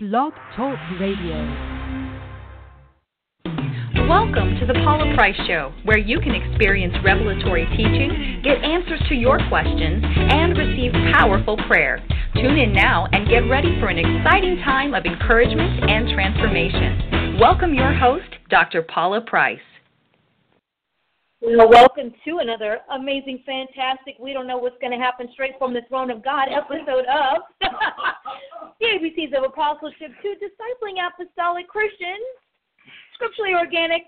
Blog Talk Radio. Welcome to the Paula Price Show, where you can experience revelatory teaching, get answers to your questions, and receive powerful prayer. Tune in now and get ready for an exciting time of encouragement and transformation. Welcome your host, Dr. Paula Price. Well, welcome to another amazing, fantastic, we don't know what's going to happen straight from the throne of God episode of the ABCs of Apostleship to Discipling Apostolic Christians, scripturally organic,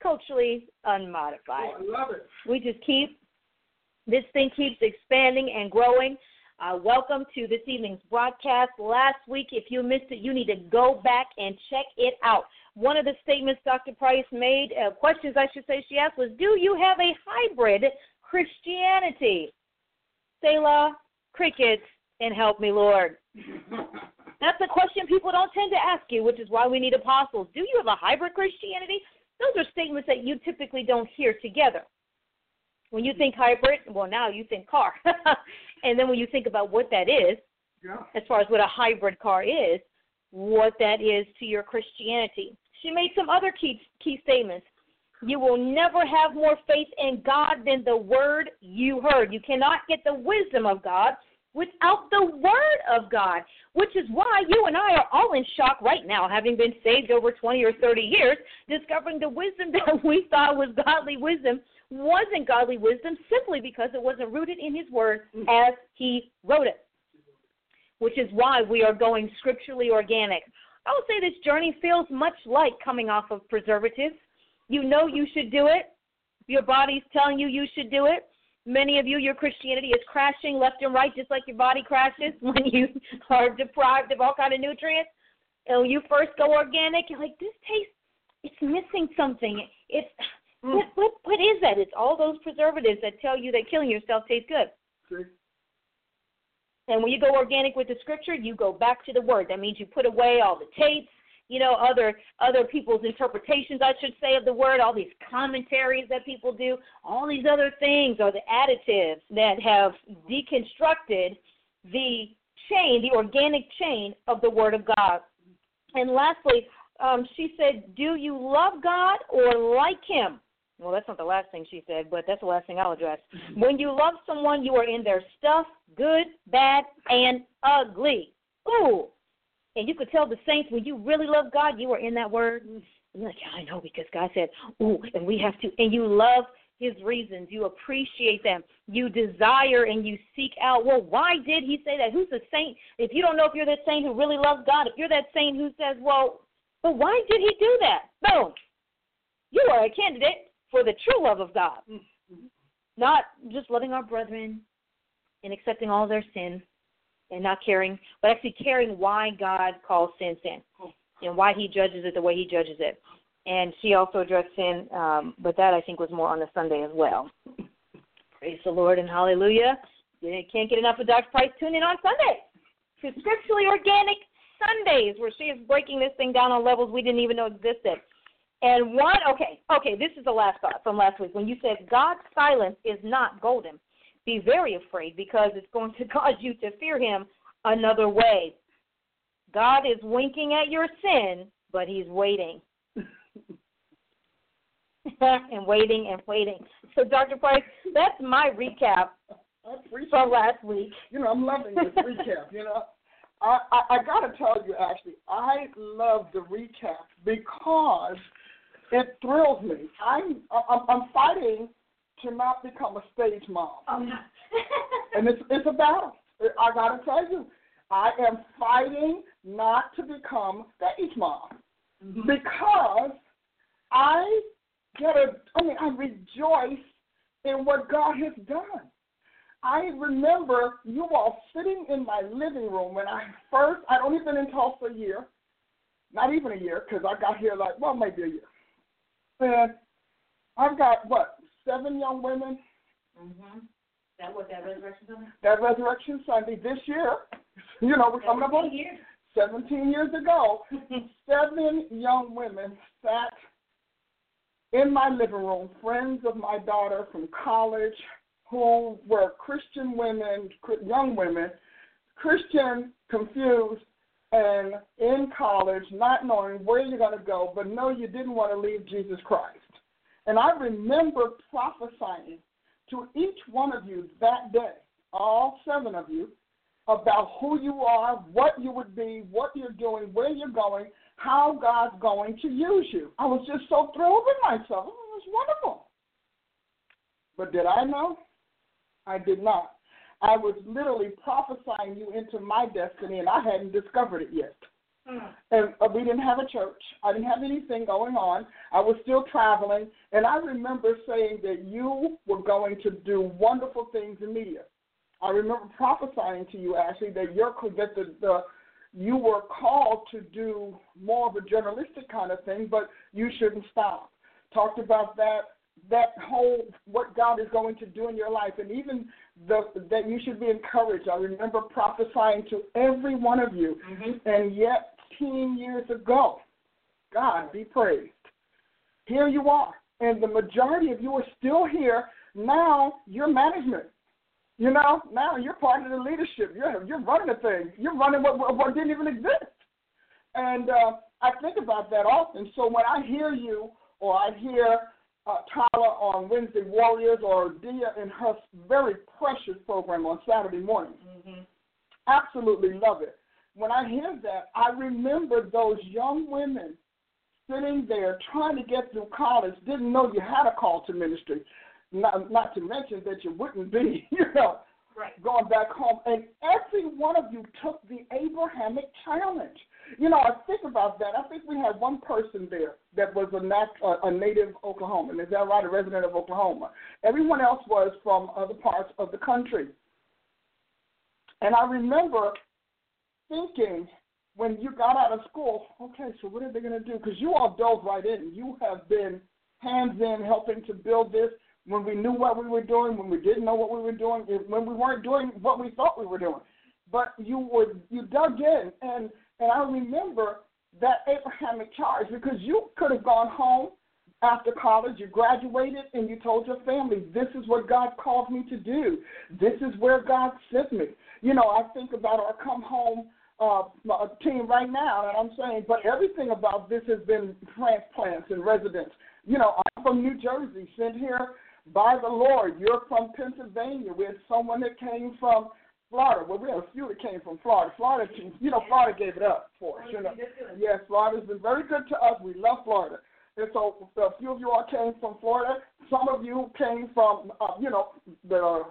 culturally unmodified. Oh, I love it. We just keep, this thing keeps expanding and growing. Uh, welcome to this evening's broadcast. Last week, if you missed it, you need to go back and check it out one of the statements Dr. Price made, uh, questions I should say she asked was, Do you have a hybrid Christianity? Selah, crickets, and help me, Lord. That's a question people don't tend to ask you, which is why we need apostles. Do you have a hybrid Christianity? Those are statements that you typically don't hear together. When you think hybrid, well, now you think car. and then when you think about what that is, Yeah. as far as what a hybrid car is, what that is to your Christianity. She made some other key key statements. You will never have more faith in God than the word you heard. You cannot get the wisdom of God without the word of God, which is why you and I are all in shock right now, having been saved over 20 or 30 years, discovering the wisdom that we thought was godly wisdom wasn't godly wisdom simply because it wasn't rooted in his word as he wrote it, which is why we are going scripturally organic. I would say this journey feels much like coming off of preservatives. You know you should do it. Your body's telling you you should do it. Many of you, your Christianity is crashing left and right, just like your body crashes when you are deprived of all kind of nutrients. And when you first go organic, you're like, this tastes, it's missing something. It's mm. what, what, what is that? It's all those preservatives that tell you that killing yourself tastes good. See? And when you go organic with the scripture, you go back to the word. That means you put away all the tapes, you know, other other people's interpretations, I should say, of the word, all these commentaries that people do, all these other things are the additives that have deconstructed the chain, the organic chain of the word of God. And lastly, um, she said, Do you love God or like him? Well, that's not the last thing she said, but that's the last thing I'll address. When you love someone, you are in their stuff, good, bad, and ugly. Ooh. And you could tell the saints when you really love God, you are in that word. You're like, yeah, I know because God said, ooh, and we have to. And you love his reasons. You appreciate them. You desire and you seek out, well, why did he say that? Who's the saint? If you don't know if you're that saint who really loves God, if you're that saint who says, well, but why did he do that? Boom. You are a candidate for the true love of God. Not just loving our brethren and accepting all their sin and not caring, but actually caring why God calls sin sin and why he judges it the way he judges it. And she also addressed sin, um, but that I think was more on the Sunday as well. Praise the Lord and hallelujah. You can't get enough of Dr. Price. Tune in on Sunday to Scripturally Organic Sundays, where she is breaking this thing down on levels we didn't even know existed. And one, okay, okay, this is the last thought from last week when you said God's silence is not golden. Be very afraid because it's going to cause you to fear Him another way. God is winking at your sin, but He's waiting. and waiting and waiting. So, Dr. Price, that's my recap from last week. You know, I'm loving this recap. You know, I, I I gotta tell you, actually, I love the recap because it thrills me. I'm I'm, I'm fighting to not become a stage mom, oh, and it's it's a battle. I gotta tell you, I am fighting not to become stage mom mm-hmm. because I get a. I mean, I rejoice in what God has done. I remember you all sitting in my living room when I first, I'd only been in Tulsa a year, not even a year, because I got here like, well, maybe a year. And I've got, what, seven young women Mm-hmm. That what that resurrection Sunday? that Resurrection Sunday this year, you know, we're coming up on years. 17 years ago, seven young women sat in my living room, friends of my daughter from college who were Christian women, young women, Christian, confused, and in college, not knowing where you're going to go, but know you didn't want to leave Jesus Christ. And I remember prophesying to each one of you that day, all seven of you, about who you are, what you would be, what you're doing, where you're going, how God's going to use you. I was just so thrilled with myself. It was wonderful. But did I know? I did not. I was literally prophesying you into my destiny, and I hadn't discovered it yet. Mm. And uh, we didn't have a church. I didn't have anything going on. I was still traveling, and I remember saying that you were going to do wonderful things in media. I remember prophesying to you, Ashley, that you're that the, the you were called to do more of a journalistic kind of thing, but you shouldn't stop. Talked about that that whole what God is going to do in your life, and even the, that you should be encouraged. I remember prophesying to every one of you, mm-hmm. and yet 10 years ago, God be praised. Here you are, and the majority of you are still here. Now you're management. You know, now you're part of the leadership. You're you're running the thing. You're running what what didn't even exist. And uh, I think about that often. So when I hear you or I hear uh, Tyler on Wednesday Warriors or Dia in her very precious program on Saturday morning. Mm-hmm. Absolutely love it. When I hear that, I remember those young women sitting there trying to get through college, didn't know you had a call to ministry. Not, not to mention that you wouldn't be, you know, right. going back home. And every one of you took the Abrahamic challenge. You know, I think about that. I think we had one person there that was a, nat- a native Oklahoman. Is that right? A resident of Oklahoma. Everyone else was from other parts of the country. And I remember thinking when you got out of school, okay, so what are they going to do? Because you all dove right in. You have been hands in helping to build this when we knew what we were doing, when we didn't know what we were doing, when we weren't doing what we thought we were doing. But you were you dug in and and I remember that Abrahamic charge because you could have gone home after college, you graduated, and you told your family, This is what God called me to do. This is where God sent me. You know, I think about our come home uh, team right now, and I'm saying, but everything about this has been transplants and residents. You know, I'm from New Jersey, sent here by the Lord. You're from Pennsylvania. We had someone that came from Florida. Well, we have a few that came from Florida. Florida, you know, Florida gave it up for us. You know, yes, Florida's been very good to us. We love Florida. And so a few of you all came from Florida. Some of you came from, uh, you know, the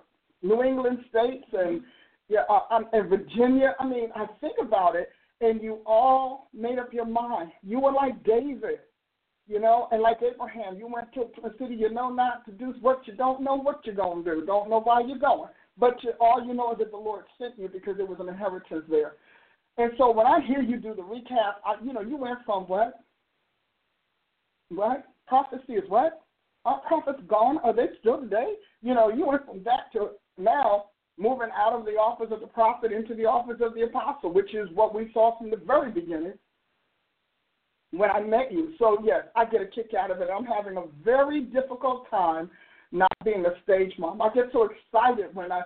New England states and yeah, uh, um, and Virginia. I mean, I think about it, and you all made up your mind. You were like David, you know, and like Abraham. You went to a city you know not to do what you don't know what you're gonna do. Don't know why you're going. But you, all you know is that the Lord sent you because there was an inheritance there. And so when I hear you do the recap, I, you know, you went from what? What? Prophecy is what? Are prophets gone? Are they still today? You know, you went from that to now moving out of the office of the prophet into the office of the apostle, which is what we saw from the very beginning when I met you. So, yes, I get a kick out of it. I'm having a very difficult time not being a stage mom. I get so excited when I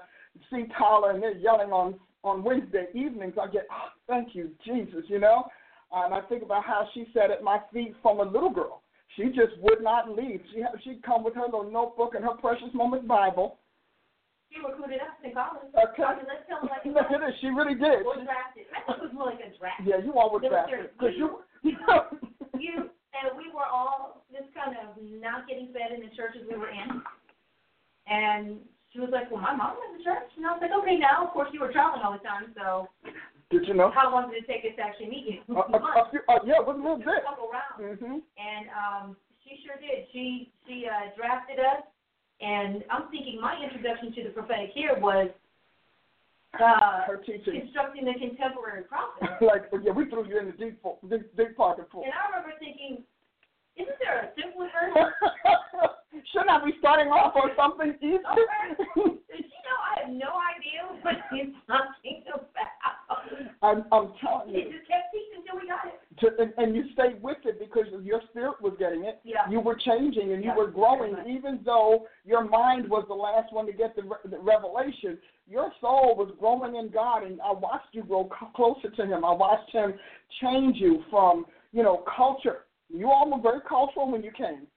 see Tyler and they're yelling on on Wednesday evenings. I get, oh, thank you, Jesus, you know. And I think about how she sat at my feet from a little girl. She just would not leave. She she'd come with her little notebook and her precious moments Bible. She recruited us in college. Okay. I mean, let's tell them like Look at it. She really did. Or drafted. I think it was more like a draft. Yeah, you all were drafted. Because you, you, you and we were all just kind of not getting fed in the churches we were in. And she was like, well, my mom went to church. And I was like, okay, now, of course, you were traveling all the time, so. Did you know? How long did it take us to actually meet you? Uh, uh, uh, yeah, it was a little bit. A couple rounds. Mm-hmm. And um, she sure did. She she uh, drafted us, and I'm thinking my introduction to the prophetic here was uh, her teaching. Constructing the contemporary prophet. like, yeah, we threw you in the deep, deep, deep pocket pool. And I remember thinking, isn't there a simpler version? Shouldn't I be starting off on something easy? Did you know I have no idea what he's talking about? I'm, I'm telling you. He just kept teaching got it. to and, and you stayed with it because your spirit was getting it. Yeah. You were changing and you Yeah, were growing, much. even though your mind was the last one to get the, re- the revelation. Your soul was growing in God, and I watched you grow c- closer to Him. I watched Him change you from you know culture. You all were very cultural when you came.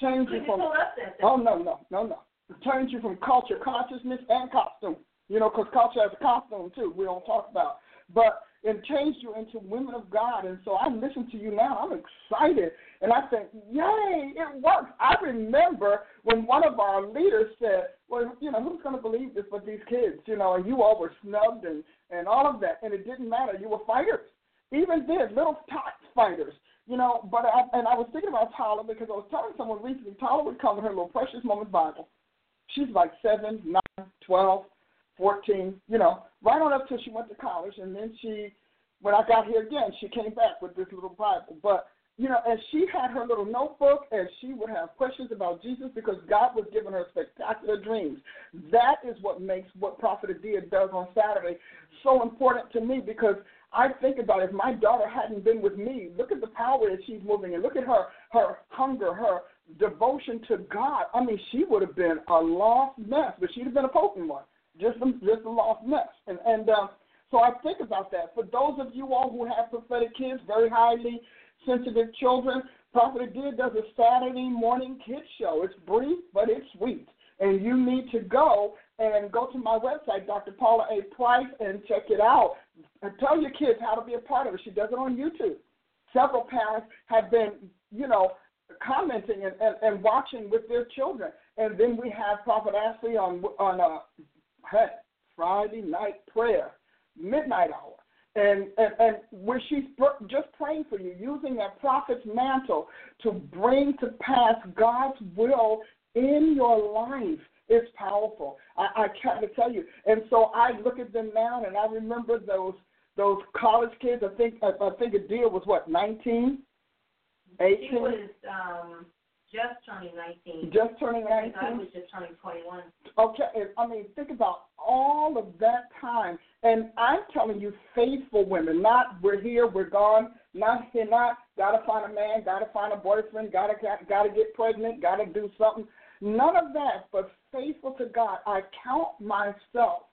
Change you from told us that. Oh no, no, no, no. Turns you from culture, consciousness, and costume. You know, because culture has a costume too. We don't talk about, but it changed you into women of God. And so I listen to you now. I'm excited, and I think, yay, it works. I remember when one of our leaders said, "Well, you know, who's going to believe this but these kids?" You know, and you all were snubbed and and all of that, and it didn't matter. You were fighters, even then, little tot fighters. You know, but I, and I was thinking about Tyler because I was telling someone recently. Tyler would come with her little Precious Moments Bible. She's like seven, nine, twelve, fourteen. You know, right on up till she went to college, and then she, when I got here again, she came back with this little Bible. But you know, and she had her little notebook, and she would have questions about Jesus because God was giving her spectacular dreams. That is what makes what Prophet Adia does on Saturday so important to me because I think about if my daughter hadn't been with me, look at the power that she's moving in. Look at her her hunger, her devotion to God. I mean, she would have been a lost mess, but she'd have been a potent one, just a, just a lost mess. And and um, so I think about that. For those of you all who have prophetic kids, very highly sensitive children, Prophet Adia does a Saturday morning kids show. It's brief, but it's sweet. And you need to go and go to my website, Dr. Paula A. Price, and check it out. And tell your kids how to be a part of it. She does it on YouTube. Several parents have been, you know, commenting and, and, and watching with their children. And then we have Prophet Ashley on on uh, hey, Friday night prayer, midnight hour and, and, and where she's just praying for you, using that prophet's mantle to bring to pass God's will in your life is powerful. I, I can't tell you. And so I look at them now, and I remember those those college kids. I think I, I think Adia was what nineteen, eighteen, She was um, just turning 19. just turning 19? I was just turning 21. Okay, I mean, think about all of that time, and I'm telling you, faithful women. Not we're here, we're gone. Not here, not gotta find a man, gotta find a boyfriend, gotta got, gotta get pregnant, gotta do something. None of that, but faithful to God. I count myself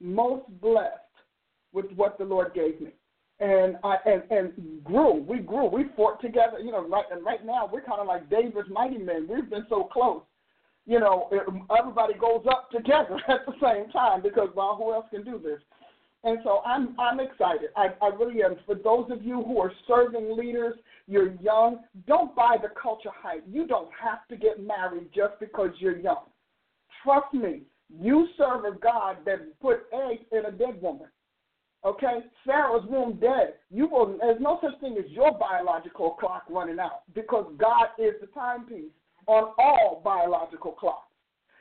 most blessed with what the Lord gave me. And I and and grew. We grew. We fought together. You know, right and right now we're kind of like David's mighty men. We've been so close you know, everybody goes up together at the same time because well, who else can do this? And so I'm I'm excited. I, I really am. For those of you who are serving leaders, you're young. Don't buy the culture hype. You don't have to get married just because you're young. Trust me. You serve a God that put eggs in a dead woman. Okay, Sarah's womb dead. You will. There's no such thing as your biological clock running out because God is the timepiece on all biological clocks.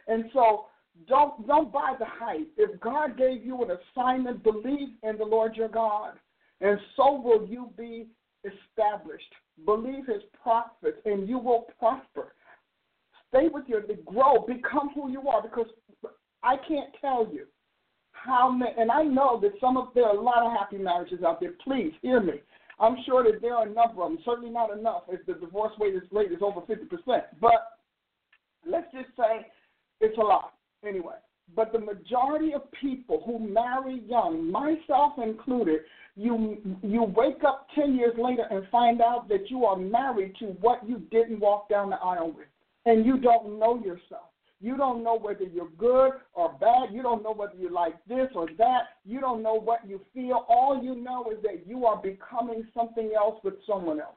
And so don't don't buy the hype. If God gave you an assignment, believe in the Lord your God, and so will you be established. Believe his prophets, and you will prosper. Stay with your grow, become who you are, because I can't tell you how many and I know that some of there are a lot of happy marriages out there. Please hear me. I'm sure that there are a number of them, certainly not enough if the divorce rate is, rate is over 50%. But let's just say it's a lot anyway. But the majority of people who marry young, myself included, you you wake up 10 years later and find out that you are married to what you didn't walk down the aisle with. And you don't know yourself. You don't know whether you're good or bad. You don't know whether you like this or that. You don't know what you feel. All you know is that you are becoming something else with someone else.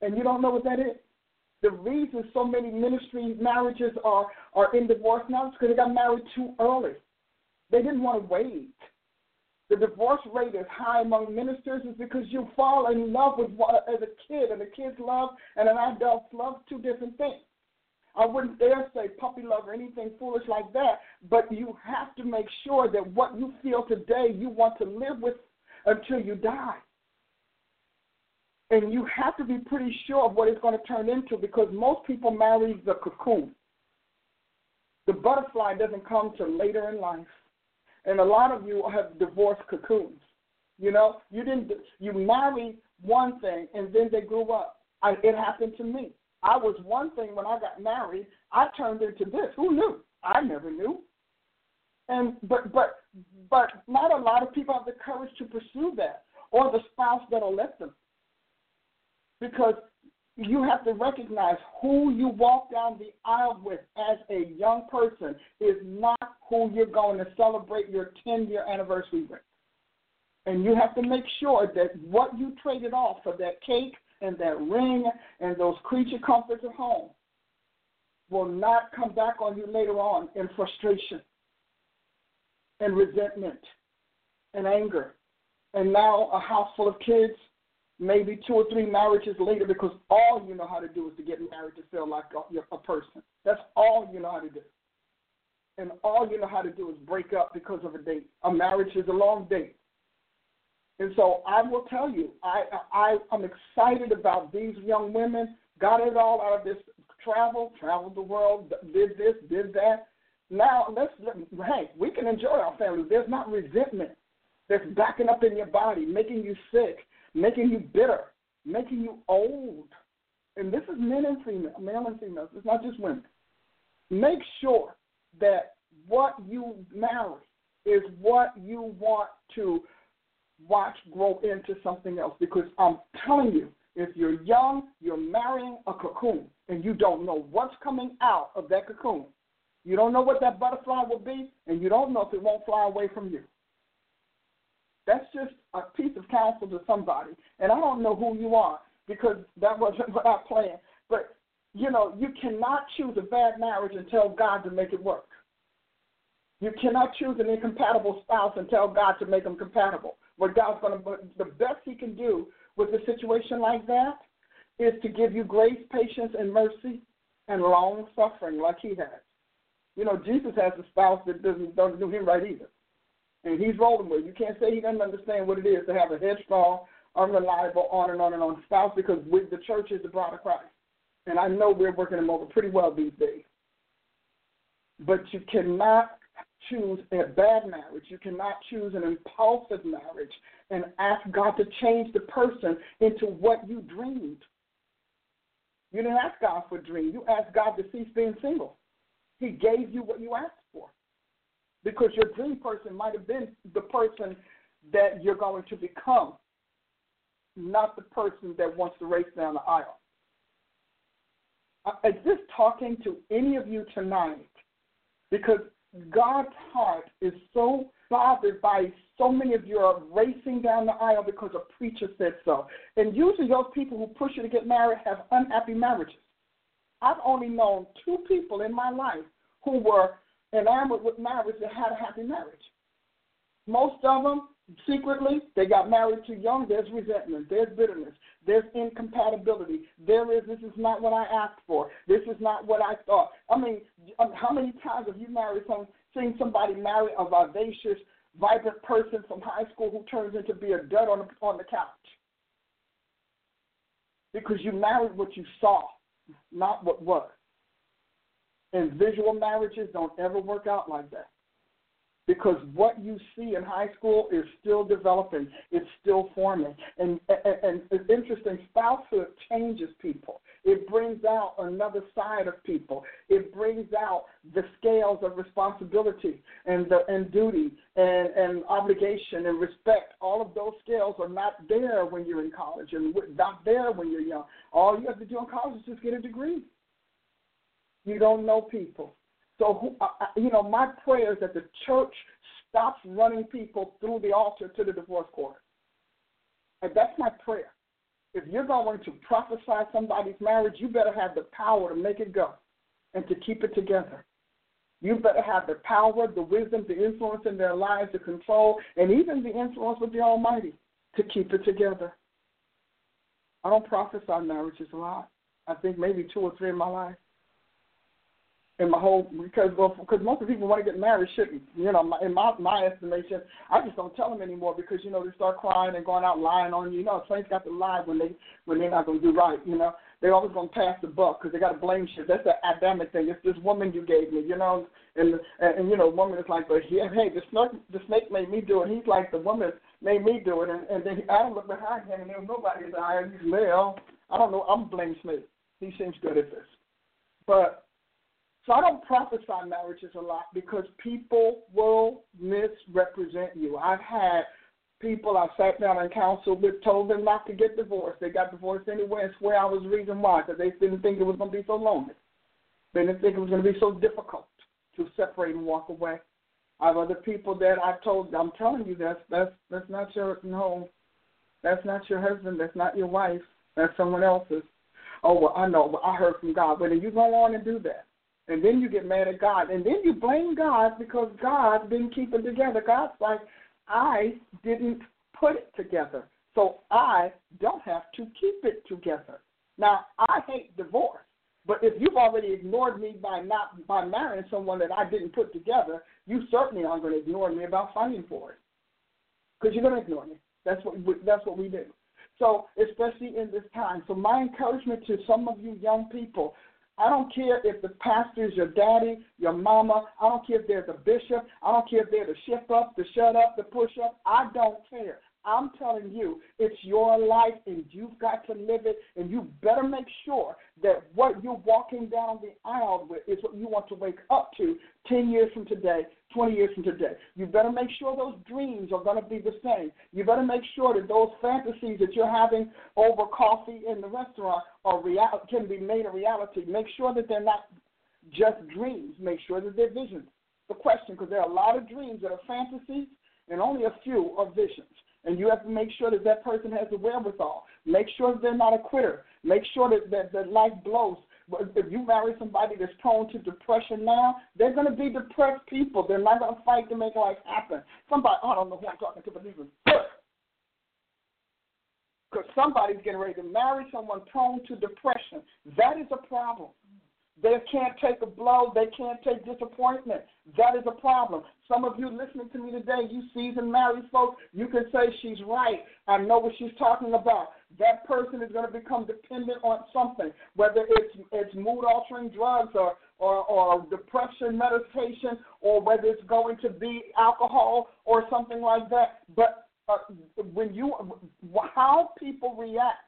And you don't know what that is. The reason so many ministry marriages are, are in divorce now is because they got married too early. They didn't want to wait. The divorce rate is high among ministers is because you fall in love with one as a kid, and a kid's love and an adult's love two different things. I wouldn't dare say puppy love or anything foolish like that, but you have to make sure that what you feel today you want to live with until you die. And you have to be pretty sure of what it's going to turn into because most people marry the cocoon. The butterfly doesn't come till later in life. And a lot of you have divorced cocoons. You know, you didn't. You marry one thing, and then they grew up. I, it happened to me. I was one thing when I got married. I turned into this. Who knew? I never knew. And but but but not a lot of people have the courage to pursue that, or the spouse that'll let them. Because you have to recognize who you walk down the aisle with as a young person is not who you're going to celebrate your 10 year anniversary with. And you have to make sure that what you traded off for that cake and that ring and those creature comforts at home will not come back on you later on in frustration and resentment and anger. And now a house full of kids maybe two or three marriages later because all you know how to do is to get married to feel like a, a person. That's all you know how to do. And all you know how to do is break up because of a date. A marriage is a long date. And so I will tell you, I, I I'm excited about these young women. Got it all out of this travel, traveled the world, did this, did that. Now let's hey, we can enjoy our family. There's not resentment that's backing up in your body, making you sick, making you bitter, making you old. And this is men and female, male and females. It's not just women. Make sure that what you marry is what you want to watch grow into something else. Because I'm telling you, if you're young, you're marrying a cocoon, and you don't know what's coming out of that cocoon. You don't know what that butterfly will be, and you don't know if it won't fly away from you. That's just a piece of counsel to somebody. And I don't know who you are because that wasn't what I planned. But, you know, you cannot choose a bad marriage and tell God to make it work. You cannot choose an incompatible spouse and tell God to make them compatible. What God's going to, the best He can do with a situation like that is to give you grace, patience, and mercy and long suffering like He has. You know, Jesus has a spouse that doesn't, doesn't do Him right either and he's rolling with. You can't say he doesn't understand what it is to have a headstrong, unreliable, on and on and on spouse because with the church is the bride of Christ. And I know we're working him over pretty well these days. But you cannot choose a bad marriage. You cannot choose an impulsive marriage and ask God to change the person into what you dreamed. You didn't ask God for a dream. You asked God to cease being single. He gave you what you asked for because your dream person might have been the person that you're going to become, not the person that wants to race down the aisle. Uh, is this talking to any of you tonight? Because God's heart is so bothered by so many of you are racing down the aisle because a preacher said so. And usually those people who push you to get married have unhappy marriages. I've only known two people in my life who were enamored with marriage that had a happy marriage. Most of them, secretly, they got married too young. There's resentment. There's bitterness. There's incompatibility. There is, this is not what I asked for. This is not what I thought. I mean, um, how many times have you married some, seen somebody marry a vivacious, vibrant person from high school who turns into be a dud on the, on the couch? Because you married what you saw, not what was. And visual marriages don't ever work out like that. Because what you see in high school is still developing, it's still forming. And, and, and it's interesting, spousehood changes people. It brings out another side of people. It brings out the scales of responsibility and, the, and duty and, and obligation and respect. All of those scales are not there when you're in college and not there when you're young. All you have to do in college is just get a degree. You don't know people. So, uh, uh, you know, my prayer is that the church stops running people through the altar to the divorce court. And that's my prayer. If you're going to prophesy somebody's marriage, you better have the power to make it go and to keep it together. You better have the power, the wisdom, the influence in their lives, the control, and even the influence with the Almighty to keep it together. I don't prophesy marriages a lot. I think maybe two or three in my life in my whole because well because most of the people want to get married shouldn't you know my, in my my estimation I just don't tell them anymore because you know they start crying and going out lying on you you know saints got to lie when they when they're not going to do right you know they're always going to pass the buck because they got to blame shit that's the Adamic thing it's this woman you gave me you know and and, and you know woman is like but yeah, hey the snake the snake made me do it he's like the woman made me do it. And, and then Adam looked behind him, and there was nobody behind him. Well, I don't know. I'm blaming Smith. He seems good at this. But so I don't prophesy marriages a lot because people will misrepresent you. I've had people I sat down and counseled with told them not to get divorced. They got divorced anyway and swear I was the reason why because they didn't think it was going to be so lonely. They didn't think it was going to be so difficult to separate and walk away. I have other people that I told. I'm telling you, that's that's that's not your no. That's not your husband. That's not your wife. That's someone else's. Oh well, I know. But I heard from God. But then you go on and do that, and then you get mad at God, and then you blame God because God didn't keep it together. God's like, I didn't put it together, so I don't have to keep it together. Now I hate divorce. But if you've already ignored me by not by marrying someone that I didn't put together, you certainly aren't going to ignore me about fighting for it, because you're going to ignore me. That's what that's what we do. So especially in this time. So my encouragement to some of you young people, I don't care if the pastor is your daddy, your mama. I don't care if they're the bishop. I don't care if they're the shift up, the shut up, the push up. I don't care. I'm telling you, it's your life and you've got to live it, and you better make sure that what you're walking down the aisle with is what you want to wake up to 10 years from today, 20 years from today. You better make sure those dreams are going to be the same. You better make sure that those fantasies that you're having over coffee in the restaurant are real- can be made a reality. Make sure that they're not just dreams. Make sure that they're visions. The question, because there are a lot of dreams that are fantasies and only a few are visions. And you have to make sure that that person has the wherewithal. Make sure that they're not a quitter. Make sure that, that, that life blows. If you marry somebody that's prone to depression now, they're going to be depressed people. They're not going to fight to make life happen. Somebody, I don't know who I'm talking to, but this is. Because somebody's getting ready to marry someone prone to depression. That is a problem. They can't take a blow. They can't take disappointment. That is a problem. Some of you listening to me today, you seasoned married folks, you can say she's right. I know what she's talking about. That person is going to become dependent on something, whether it's it's mood altering drugs or, or or depression medication, or whether it's going to be alcohol or something like that. But uh, when you how people react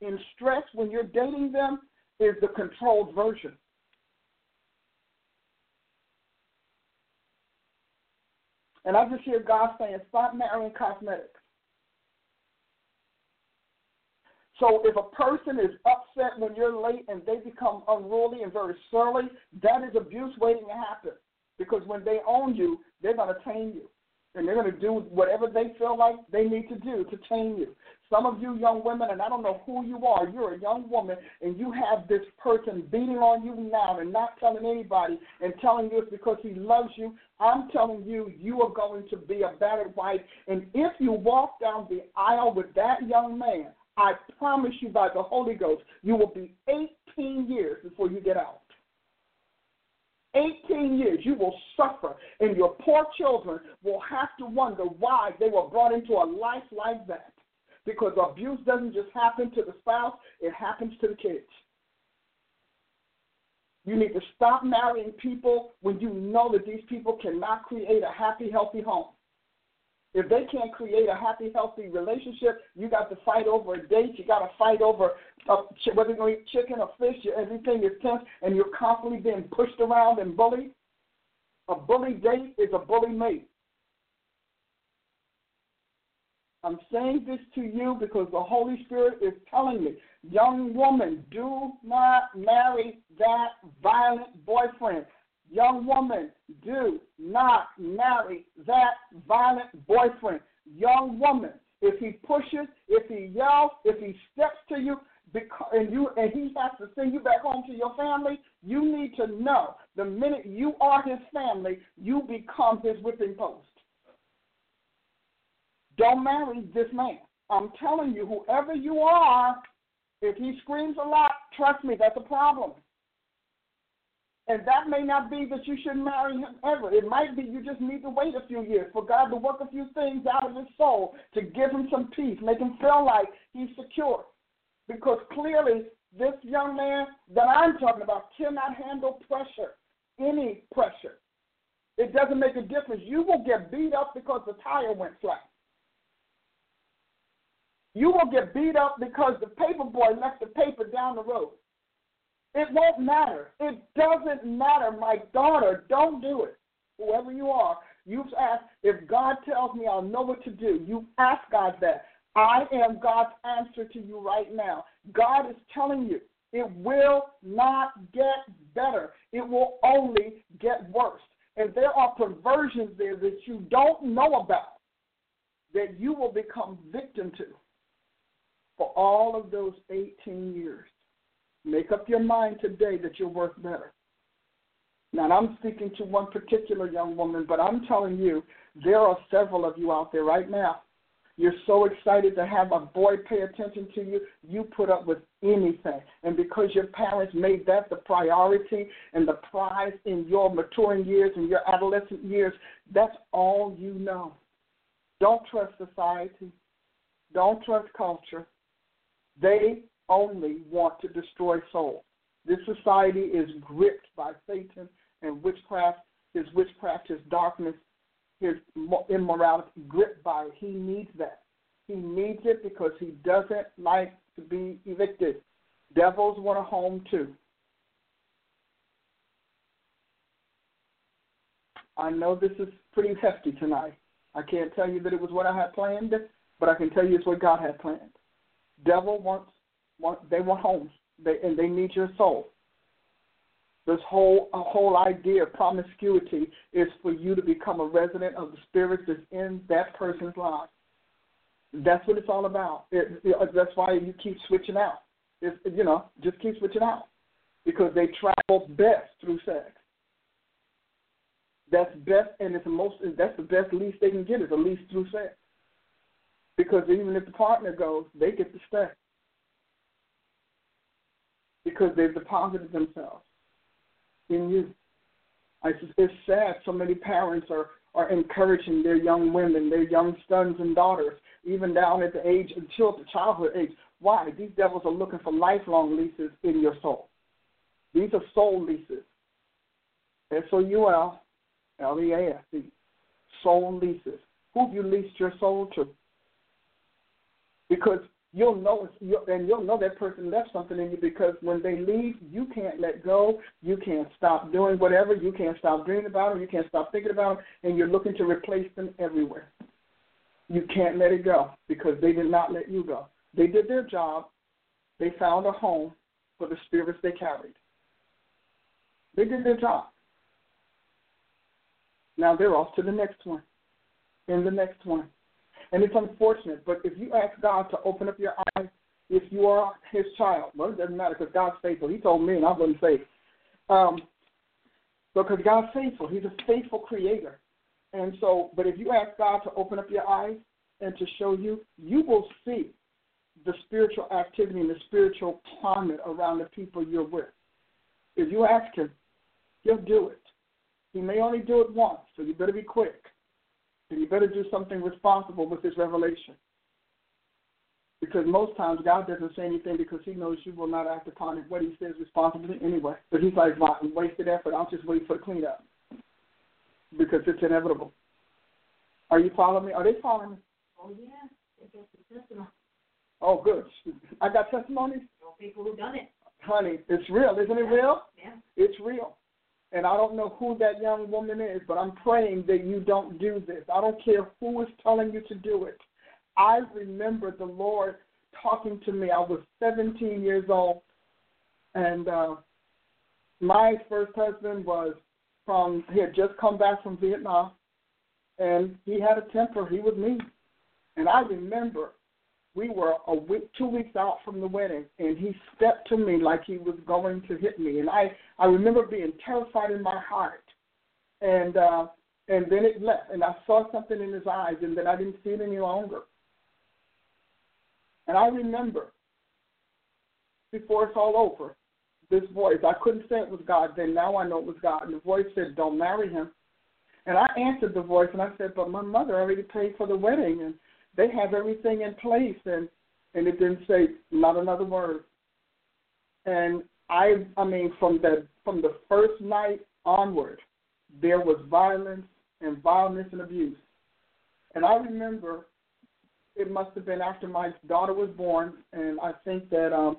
in stress when you're dating them is the controlled version. And I just hear God saying, stop marrying cosmetics. So if a person is upset when you're late and they become unruly and very surly, that is abuse waiting to happen. Because when they own you, they're going to tame you. And they're going to do whatever they feel like they need to do to tame you. Some of you young women, and I don't know who you are, you're a young woman and you have this person beating on you now and not telling anybody and telling you it's because he loves you. I'm telling you, you are going to be a battered wife. And if you walk down the aisle with that young man, I promise you by the Holy Ghost, you will be 18 years before you get out. 18 years, you will suffer, and your poor children will have to wonder why they were brought into a life like that because abuse doesn't just happen to the spouse, it happens to the kids. You need to stop marrying people when you know that these people cannot create a happy, healthy home. If they can't create a happy, healthy relationship, you got to fight over a date. You got to fight over uh, whether you're going to eat chicken or fish. Everything is tense, and you're constantly being pushed around and bullied. A bully date is a bully mate. I'm saying this to you because the Holy Spirit is telling me, young woman, do not marry that violent boyfriend. Young woman, do not marry that violent boyfriend. Young woman, if he pushes, if he yells, if he steps to you, because, and you and he has to send you back home to your family, you need to know the minute you are his family, you become his whipping post. Don't marry this man. I'm telling you, whoever you are, if he screams a lot, trust me, that's a problem. And that may not be that you should marry him ever. It might be you just need to wait a few years for God to work a few things out of his soul to give him some peace, make him feel like he's secure. Because clearly, this young man that I'm talking about cannot handle pressure, any pressure. It doesn't make a difference. You will get beat up because the tire went flat. You will get beat up because the paper boy left the paper down the road. It won't matter. It doesn't matter. My daughter, don't do it. Whoever you are, you've asked, if God tells me I'll know what to do, you ask God that. I am God's answer to you right now. God is telling you it will not get better. It will only get worse. And there are perversions there that you don't know about that you will become victim to for all of those 18 years. Make up your mind today that you're worth better. Now, I'm speaking to one particular young woman, but I'm telling you, there are several of you out there right now. You're so excited to have a boy pay attention to you, you put up with anything. And because your parents made that the priority and the prize in your maturing years and your adolescent years, that's all you know. Don't trust society. Don't trust culture. They only want to destroy souls. This society is gripped by Satan and witchcraft, his witchcraft, his darkness, his immorality, gripped by it. He needs that. He needs it because he doesn't like to be evicted. Devils want a home too. I know this is pretty hefty tonight. I can't tell you that it was what I had planned, but I can tell you it's what God had planned. Devil wants want they want homes, they, and they need your soul. This whole whole idea of promiscuity is for you to become a resident of the spirit that's in that person's life. That's what it's all about. It, it, that's why you keep switching out. It's, you know, just keep switching out because they travel best through sex. That's best, and it's the most. That's the best lease they can get is a lease through sex. Because even if the partner goes, they get to stay because they've deposited themselves in you. I, it's sad so many parents are, are encouraging their young women, their young sons and daughters, even down at the age until the childhood age. Why? These devils are looking for lifelong leases in your soul. These are soul leases. S O U L L E A S E. Soul leases. Who have you leased your soul to? Because you'll know and you'll know that person left something in you because when they leave, you can't let go. You can't stop doing whatever. You can't stop dreaming about them. You can't stop thinking about them, and you're looking to replace them everywhere. You can't let it go because they did not let you go. They did their job. They found a home for the spirits they carried. They did their job. Now they're off to the next one, and the next one, and it's unfortunate, but if you ask God to open up your eyes, if you are His child, well, it doesn't matter because God's faithful. He told me, and I wouldn't say, um, because God's faithful. He's a faithful Creator, and so. But if you ask God to open up your eyes and to show you, you will see the spiritual activity and the spiritual climate around the people you're with. If you ask Him, He'll do it. He may only do it once, so you better be quick. And you better do something responsible with this revelation. Because most times God doesn't say anything because he knows you will not act upon it, what he says responsibly anyway. But he's like, well, wasted effort. I'll just wait for the cleanup. Because it's inevitable. Are you following me? Are they following me? Oh, yeah. testimony. Oh, good. I got testimonies? people who've done it. Honey, it's real. Isn't it real? Yeah. It's real and I don't know who that young woman is, but I'm praying that you don't do this. I don't care who is telling you to do it. I remember the Lord talking to me. I was 17 years old, and uh, my first husband was from, he had just come back from Vietnam, and he had a temper. He was mean. And I remember we were a week, two weeks out from the wedding, and he stepped to me like he was going to hit me, and I I remember being terrified in my heart, and uh, and then it left, and I saw something in his eyes, and then I didn't see it any longer, and I remember before it's all over, this voice I couldn't say it was God then, now I know it was God, and the voice said, "Don't marry him," and I answered the voice, and I said, "But my mother already paid for the wedding," and they have everything in place, and and it didn't say not another word. And I, I mean, from the from the first night onward, there was violence and violence and abuse. And I remember it must have been after my daughter was born, and I think that um,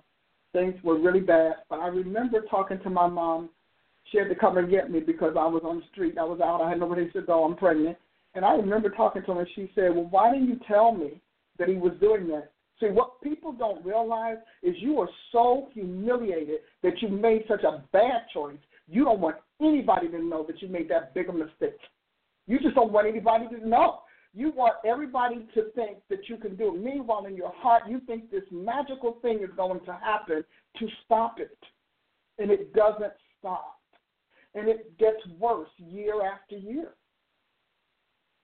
things were really bad. But I remember talking to my mom. She had to come and get me because I was on the street. I was out. I had nobody to go. I'm pregnant. And I remember talking to her, and she said, Well, why didn't you tell me that he was doing that? See, what people don't realize is you are so humiliated that you made such a bad choice. You don't want anybody to know that you made that big a mistake. You just don't want anybody to know. You want everybody to think that you can do it. Meanwhile, in your heart, you think this magical thing is going to happen to stop it. And it doesn't stop. And it gets worse year after year.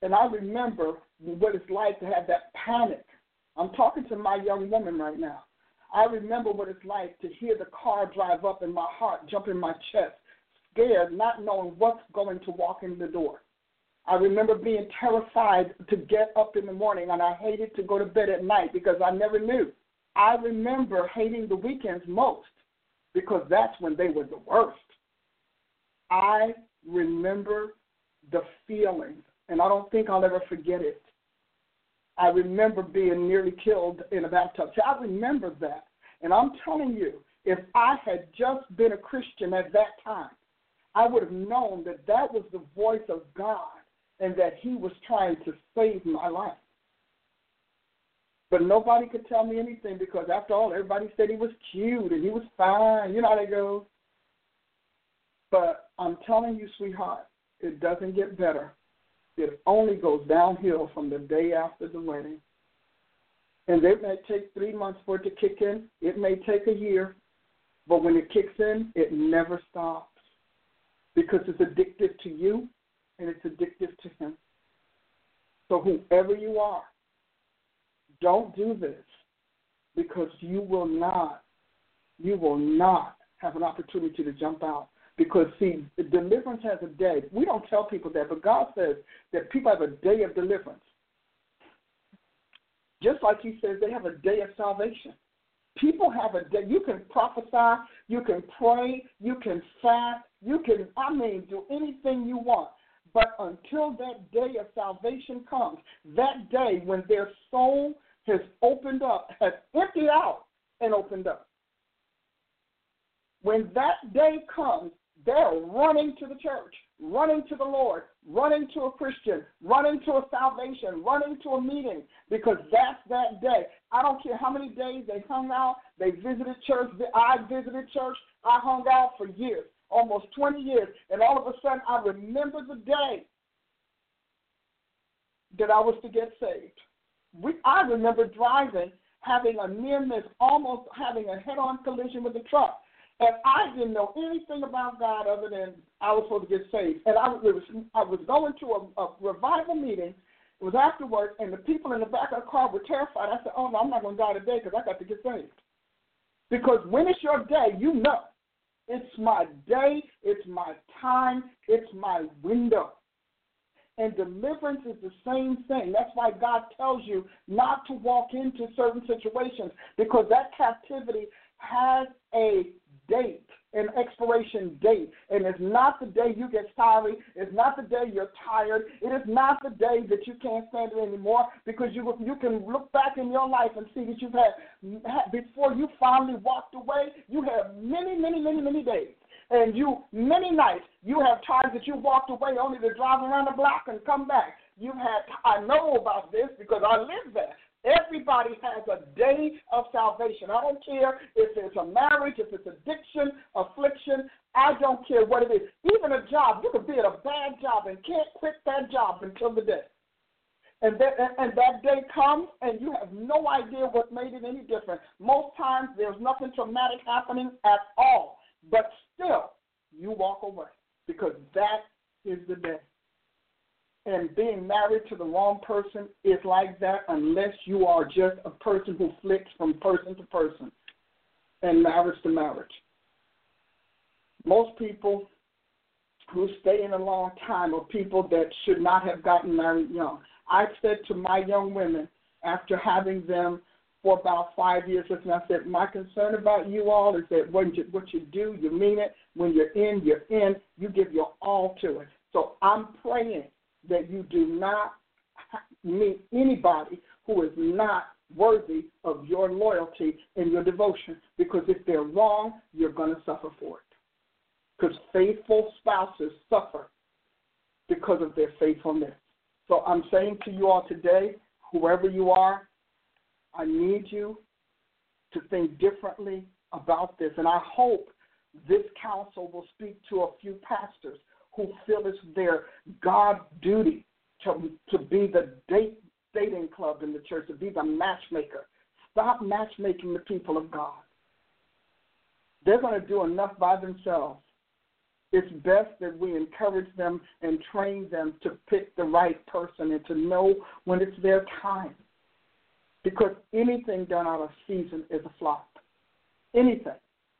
And I remember what it's like to have that panic. I'm talking to my young woman right now. I remember what it's like to hear the car drive up and my heart jump in my chest, scared, not knowing what's going to walk in the door. I remember being terrified to get up in the morning, and I hated to go to bed at night because I never knew. I remember hating the weekends most because that's when they were the worst. I remember the feeling, and I don't think I'll ever forget it. I remember being nearly killed in a bathtub. See, I remember that. And I'm telling you, if I had just been a Christian at that time, I would have known that that was the voice of God and that he was trying to save my life. But nobody could tell me anything because, after all, everybody said he was cute and he was fine. You know how they go. But I'm telling you, sweetheart, it doesn't get better. It only goes downhill from the day after the wedding. And it may take three months for it to kick in. It may take a year. But when it kicks in, it never stops because it's addictive to you and it's addictive to him. So, whoever you are, don't do this because you will not, you will not have an opportunity to jump out. Because, see, deliverance has a day. We don't tell people that, but God says that people have a day of deliverance. Just like He says they have a day of salvation. People have a day. You can prophesy, you can pray, you can fast, you can, I mean, do anything you want. But until that day of salvation comes, that day when their soul has opened up, has emptied out and opened up, when that day comes, they're running to the church, running to the Lord, running to a Christian, running to a salvation, running to a meeting, because that's that day. I don't care how many days they hung out, they visited church. I visited church. I hung out for years almost 20 years, and all of a sudden I remember the day that I was to get saved. We, I remember driving, having a near miss, almost having a head on collision with a truck. And I didn't know anything about God other than I was supposed to get saved. And I was, I was going to a, a revival meeting. It was after work, and the people in the back of the car were terrified. I said, Oh, no, I'm not going to die today because I got to get saved. Because when it's your day, you know. It's my day, it's my time, it's my window. And deliverance is the same thing. That's why God tells you not to walk into certain situations because that captivity has a date, an expiration date. And it's not the day you get sorry. It's not the day you're tired. It is not the day that you can't stand it anymore because you you can look back in your life and see that you've had before you finally walked away. You have many, many, many, many days. And you many nights you have times that you walked away only to drive around the block and come back. You've had I know about this because I live there. Everybody has a day of salvation. I don't care if it's a marriage, if it's addiction, affliction. I don't care what it is. Even a job, you could be at a bad job and can't quit that job until the day. And that, and that day comes, and you have no idea what made it any different. Most times, there's nothing traumatic happening at all, but still, you walk away because that is the day and being married to the wrong person is like that unless you are just a person who flicks from person to person and marriage to marriage. Most people who stay in a long time are people that should not have gotten married young. I said to my young women after having them for about five years, and I said, my concern about you all is that when you, what you do, you mean it. When you're in, you're in. You give your all to it. So I'm praying that you do not meet anybody who is not worthy of your loyalty and your devotion. Because if they're wrong, you're going to suffer for it. Because faithful spouses suffer because of their faithfulness. So I'm saying to you all today, whoever you are, I need you to think differently about this. And I hope this counsel will speak to a few pastors who feel it's their God duty to, to be the date, dating club in the church, to be the matchmaker. Stop matchmaking the people of God. They're going to do enough by themselves. It's best that we encourage them and train them to pick the right person and to know when it's their time. Because anything done out of season is a flop. Anything.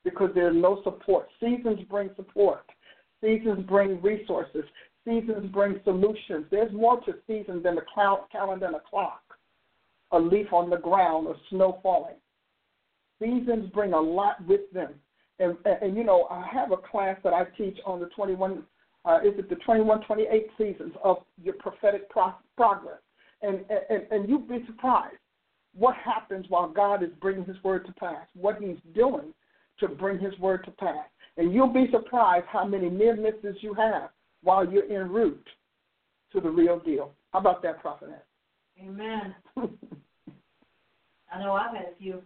Because there's no support. Seasons bring support. Seasons bring resources. Seasons bring solutions. There's more to seasons than a calendar and a clock, a leaf on the ground, or snow falling. Seasons bring a lot with them. And, and, and you know, I have a class that I teach on the 21, uh, is it the 21, 28 seasons of your prophetic pro- progress. And, and, and you'd be surprised what happens while God is bringing His word to pass, what He's doing to bring His word to pass. And you'll be surprised how many near misses you have while you're en route to the real deal. How about that, Prophet? Amen. I know I've had a few.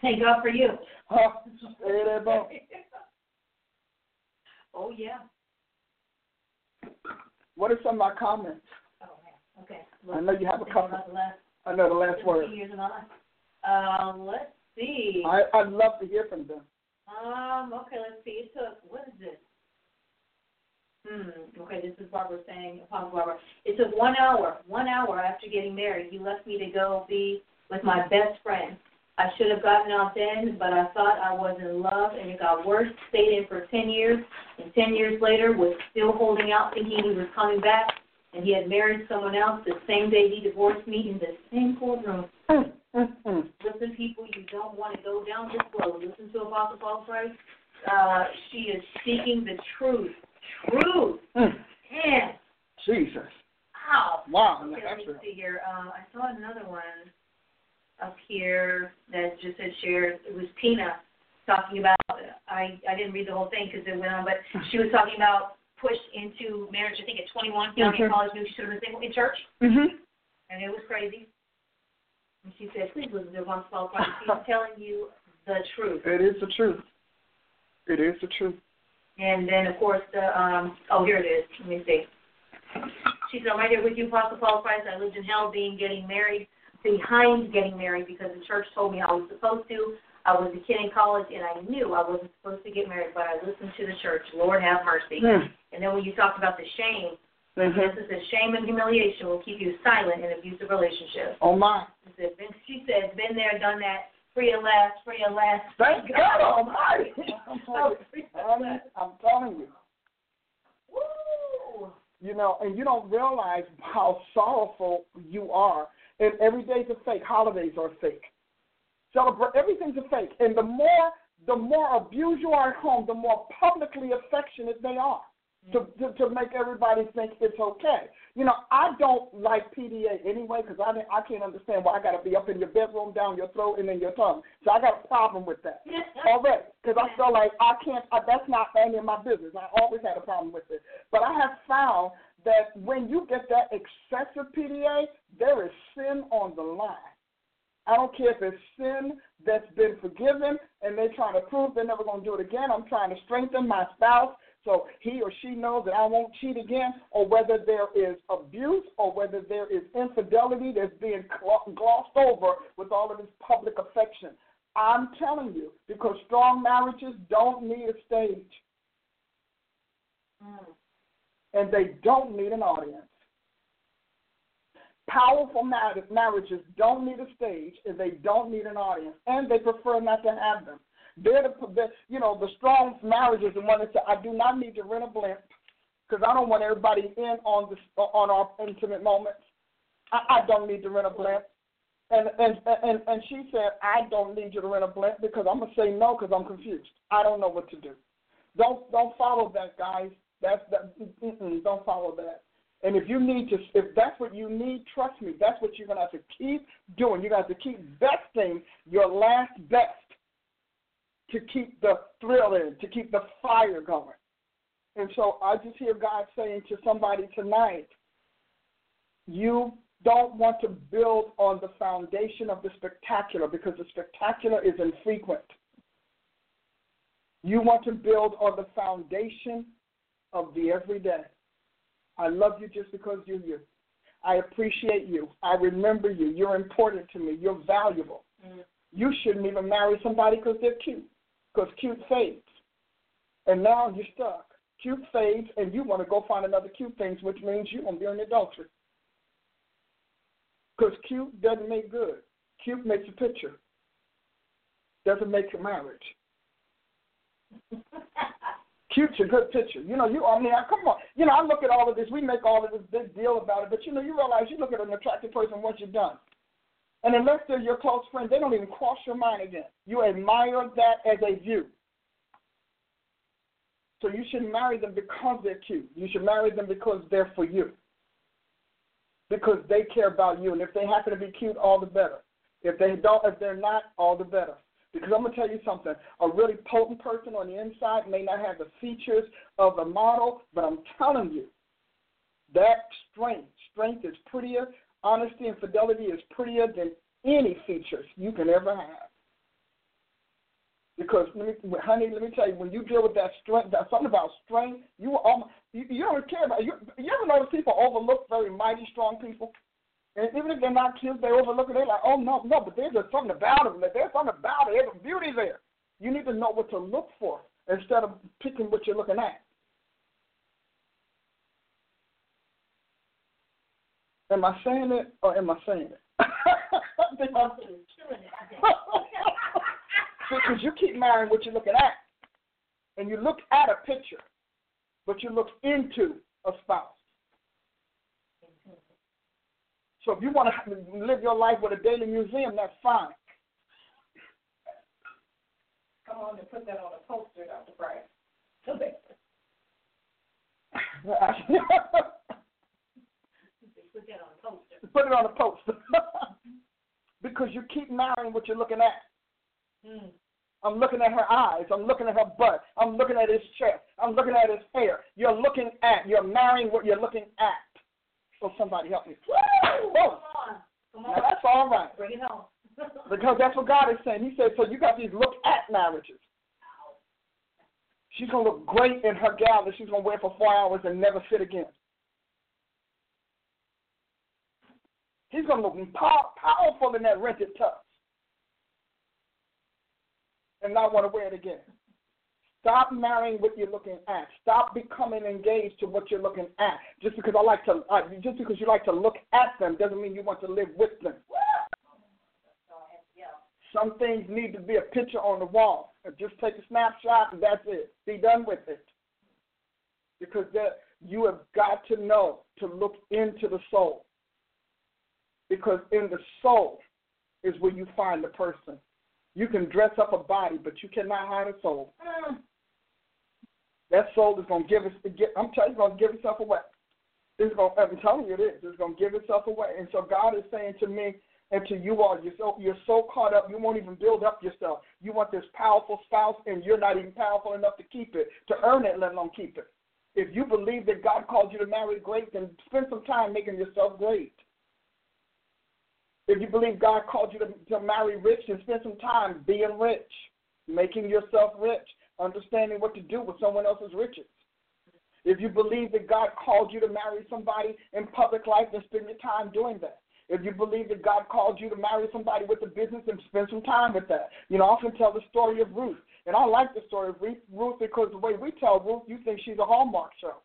Thank God for you. oh, yeah. What are some of my comments? Oh, man. Okay. I know you have a couple. The last I know the last word. Years of my life. Um, let's see. I, I'd love to hear from them. Um, okay, let's see. It took, what is this? Hmm, okay, this is Barbara saying, Apostle Barbara. It took one hour, one hour after getting married. He left me to go be with my best friend. I should have gotten out then, but I thought I was in love, and it got worse. Stayed in for 10 years, and 10 years later was still holding out, thinking he was coming back, and he had married someone else the same day he divorced me in the same courtroom. Listen, people, you don't want to go down this road. Listen to Apostle Paula Price. Uh, she is speaking the truth truth. Mm. Man. Jesus. Wow. Wow. Okay, let me see here. Um, I saw another one up here that just had shared. It was Tina talking about. I I didn't read the whole thing because it went on, but she was talking about pushed into marriage. I think at 21, young mm-hmm. in college, knew she should have been single in church, mm-hmm. and it was crazy. And she said, "Please listen to Apostle Paula Price. He's telling you the truth." It is the truth. It is the truth. And then, of course, the um, oh, here it is. Let me see. She said, I'm right here with you, Apostle Paula Price. I lived in hell being getting married, behind getting married because the church told me I was supposed to. I was a kid in college and I knew I wasn't supposed to get married, but I listened to the church. Lord have mercy. Mm. And then when you talked about the shame, mm-hmm. this is a shame and humiliation will keep you silent in abusive relationships. Oh my. She said, been there, done that free at last, free at last. Thank God Almighty. I'm, I'm telling you. Woo! You know, and you don't realize how sorrowful you are. And every day's a fake. Holidays are fake. Celebrate everything's a fake. And the more the more abused you are at home, the more publicly affectionate they are to, mm-hmm. to to make everybody think it's okay. You know, I don't like PDA anyway because I I can't understand why I got to be up in your bedroom, down your throat, and in your tongue. So I got a problem with that already because I feel like I can't. I, that's not any of my business. I always had a problem with it. But I have found that when you get that excessive PDA, there is sin on the line. I don't care if it's sin that's been forgiven and they're trying to prove they're never going to do it again. I'm trying to strengthen my spouse so he or she knows that I won't cheat again, or whether there is abuse or whether there is infidelity that's being glossed over with all of this public affection. I'm telling you, because strong marriages don't need a stage. Mm. And they don't need an audience. Powerful marriages don't need a stage and they don't need an audience, and they prefer not to have them. They're the, you know the strong marriages the one that say I do not need to rent a blimp because I don't want everybody in on this on our intimate moments. I, I don't need to rent a blimp. And, and and and she said, I don't need you to rent a blimp because I'm gonna say no because I'm confused. I don't know what to do. Don't don't follow that, guys. That's that. Don't follow that. And if you need to, if that's what you need, trust me, that's what you're going to have to keep doing. You're going to have to keep besting your last best to keep the thrill in, to keep the fire going. And so I just hear God saying to somebody tonight, you don't want to build on the foundation of the spectacular because the spectacular is infrequent. You want to build on the foundation of the everyday. I love you just because you're you. I appreciate you. I remember you. You're important to me. You're valuable. Mm. You shouldn't even marry somebody because they're cute, because cute fades. And now you're stuck. Cute fades, and you want to go find another cute thing, which means you're going to be in adultery. Because cute doesn't make good. Cute makes a picture. Doesn't make a marriage. A good picture. You know, you I mean, come on. You know, I look at all of this. We make all of this big deal about it, but you know, you realize you look at an attractive person once you're done. And unless they're your close friend, they don't even cross your mind again. You admire that as a view. So you should marry them because they're cute. You should marry them because they're for you. Because they care about you. And if they happen to be cute, all the better. If they don't, if they're not, all the better. Because I'm gonna tell you something. A really potent person on the inside may not have the features of a model, but I'm telling you, that strength, strength is prettier. Honesty and fidelity is prettier than any features you can ever have. Because let me, honey, let me tell you, when you deal with that strength, that something about strength, you um, you, you don't care about. You, you ever notice people overlook very mighty, strong people? And even if they're not cute, they overlook it. They're like, oh, no, no, but there's something about them. There's something about it. There's a beauty there. You need to know what to look for instead of picking what you're looking at. Am I saying it or am I saying it? because you keep marrying what you're looking at. And you look at a picture, but you look into a spouse. So if you want to live your life with a daily museum, that's fine. Come on and put that on a poster, Dr. Price. put that on a poster. Put it on a poster. because you keep marrying what you're looking at. Mm. I'm looking at her eyes. I'm looking at her butt. I'm looking at his chest. I'm looking at his hair. You're looking at, you're marrying what you're looking at. So somebody help me. Woo! Come on. Come on. Now that's all right. Bring it home. because that's what God is saying. He said, so you got these look at marriages. She's going to look great in her gown that she's going to wear for four hours and never fit again. He's going to look powerful in that rented tux and not want to wear it again. Stop marrying what you're looking at. Stop becoming engaged to what you're looking at. Just because I like to, uh, just because you like to look at them doesn't mean you want to live with them. Some things need to be a picture on the wall. Just take a snapshot and that's it. Be done with it. Because that you have got to know to look into the soul. Because in the soul is where you find the person. You can dress up a body, but you cannot hide a soul. Mm. That soul is to give us. I'm telling you, to give itself away. It's going. I'm telling you, it is. It's going to give itself away. And so God is saying to me and to you all, you're so you're so caught up, you won't even build up yourself. You want this powerful spouse, and you're not even powerful enough to keep it, to earn it, let alone keep it. If you believe that God called you to marry great, then spend some time making yourself great. If you believe God called you to, to marry rich, then spend some time being rich, making yourself rich understanding what to do with someone else's riches. If you believe that God called you to marry somebody in public life, then spend your time doing that. If you believe that God called you to marry somebody with a business, then spend some time with that. You know, I often tell the story of Ruth. And I like the story of Ruth because the way we tell Ruth, you think she's a Hallmark show.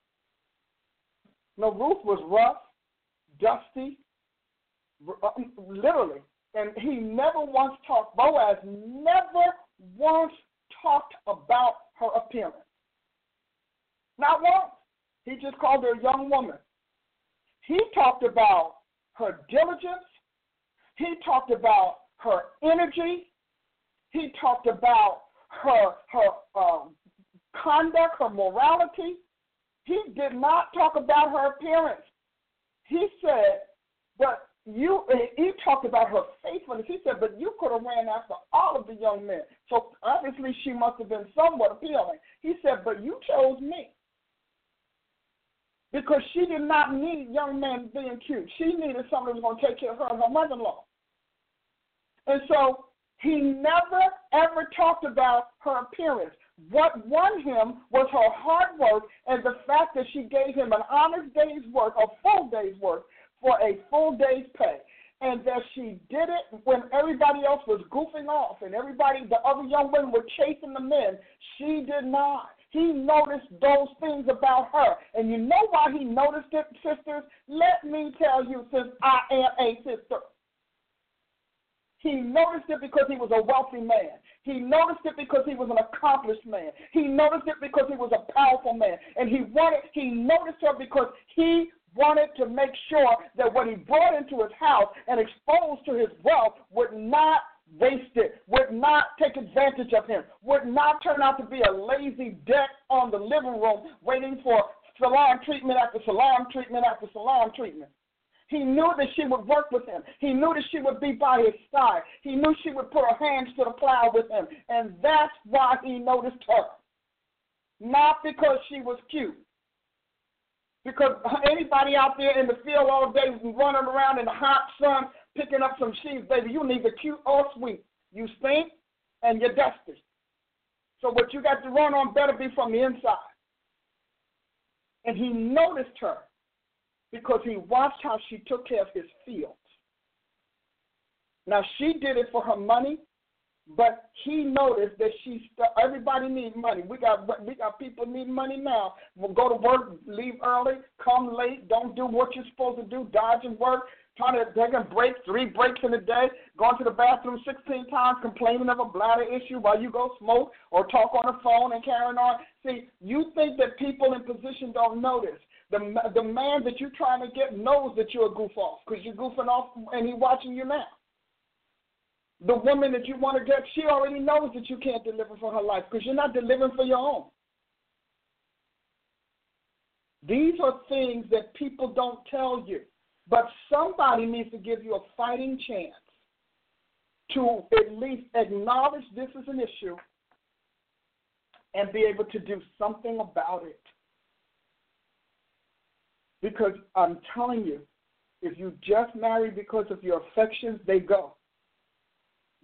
No, Ruth was rough, dusty, uh, literally. And he never once talked, Boaz never once talked about her appearance. Not once. He just called her a young woman. He talked about her diligence. He talked about her energy. He talked about her her um, conduct, her morality. He did not talk about her appearance. he said, but you he talked about her faithfulness. He said, but you could have ran after all of the young men. So obviously she must have been somewhat appealing. He said, but you chose me. Because she did not need young men being cute. She needed somebody who was going to take care of her and her mother in law. And so he never ever talked about her appearance. What won him was her hard work and the fact that she gave him an honest day's work, a full day's work, for a full day's pay. And that she did it when everybody else was goofing off and everybody, the other young women were chasing the men. She did not. He noticed those things about her. And you know why he noticed it, sisters? Let me tell you, since I am a sister. He noticed it because he was a wealthy man. He noticed it because he was an accomplished man. He noticed it because he was a powerful man. And he wanted he noticed her because he wanted to make sure that what he brought into his house and exposed to his wealth would not waste it, would not take advantage of him, would not turn out to be a lazy deck on the living room waiting for salon treatment after salon treatment after salon treatment. He knew that she would work with him. He knew that she would be by his side. He knew she would put her hands to the plow with him. And that's why he noticed her. Not because she was cute. Because anybody out there in the field all day running around in the hot sun picking up some sheaves, baby, you neither cute or sweet. You stink and you're dusty. So what you got to run on better be from the inside. And he noticed her because he watched how she took care of his fields. Now she did it for her money, but he noticed that she everybody needs money. We got we got people need money now. We'll go to work, leave early, come late, don't do what you're supposed to do, dodging work, trying to take a break, three breaks in a day, going to the bathroom 16 times, complaining of a bladder issue while you go smoke or talk on the phone and carrying on. See, you think that people in position don't notice. The, the man that you're trying to get knows that you're a goof off because you're goofing off and he's watching you now. The woman that you want to get, she already knows that you can't deliver for her life because you're not delivering for your own. These are things that people don't tell you, but somebody needs to give you a fighting chance to at least acknowledge this is an issue and be able to do something about it. Because I'm telling you, if you just marry because of your affections, they go.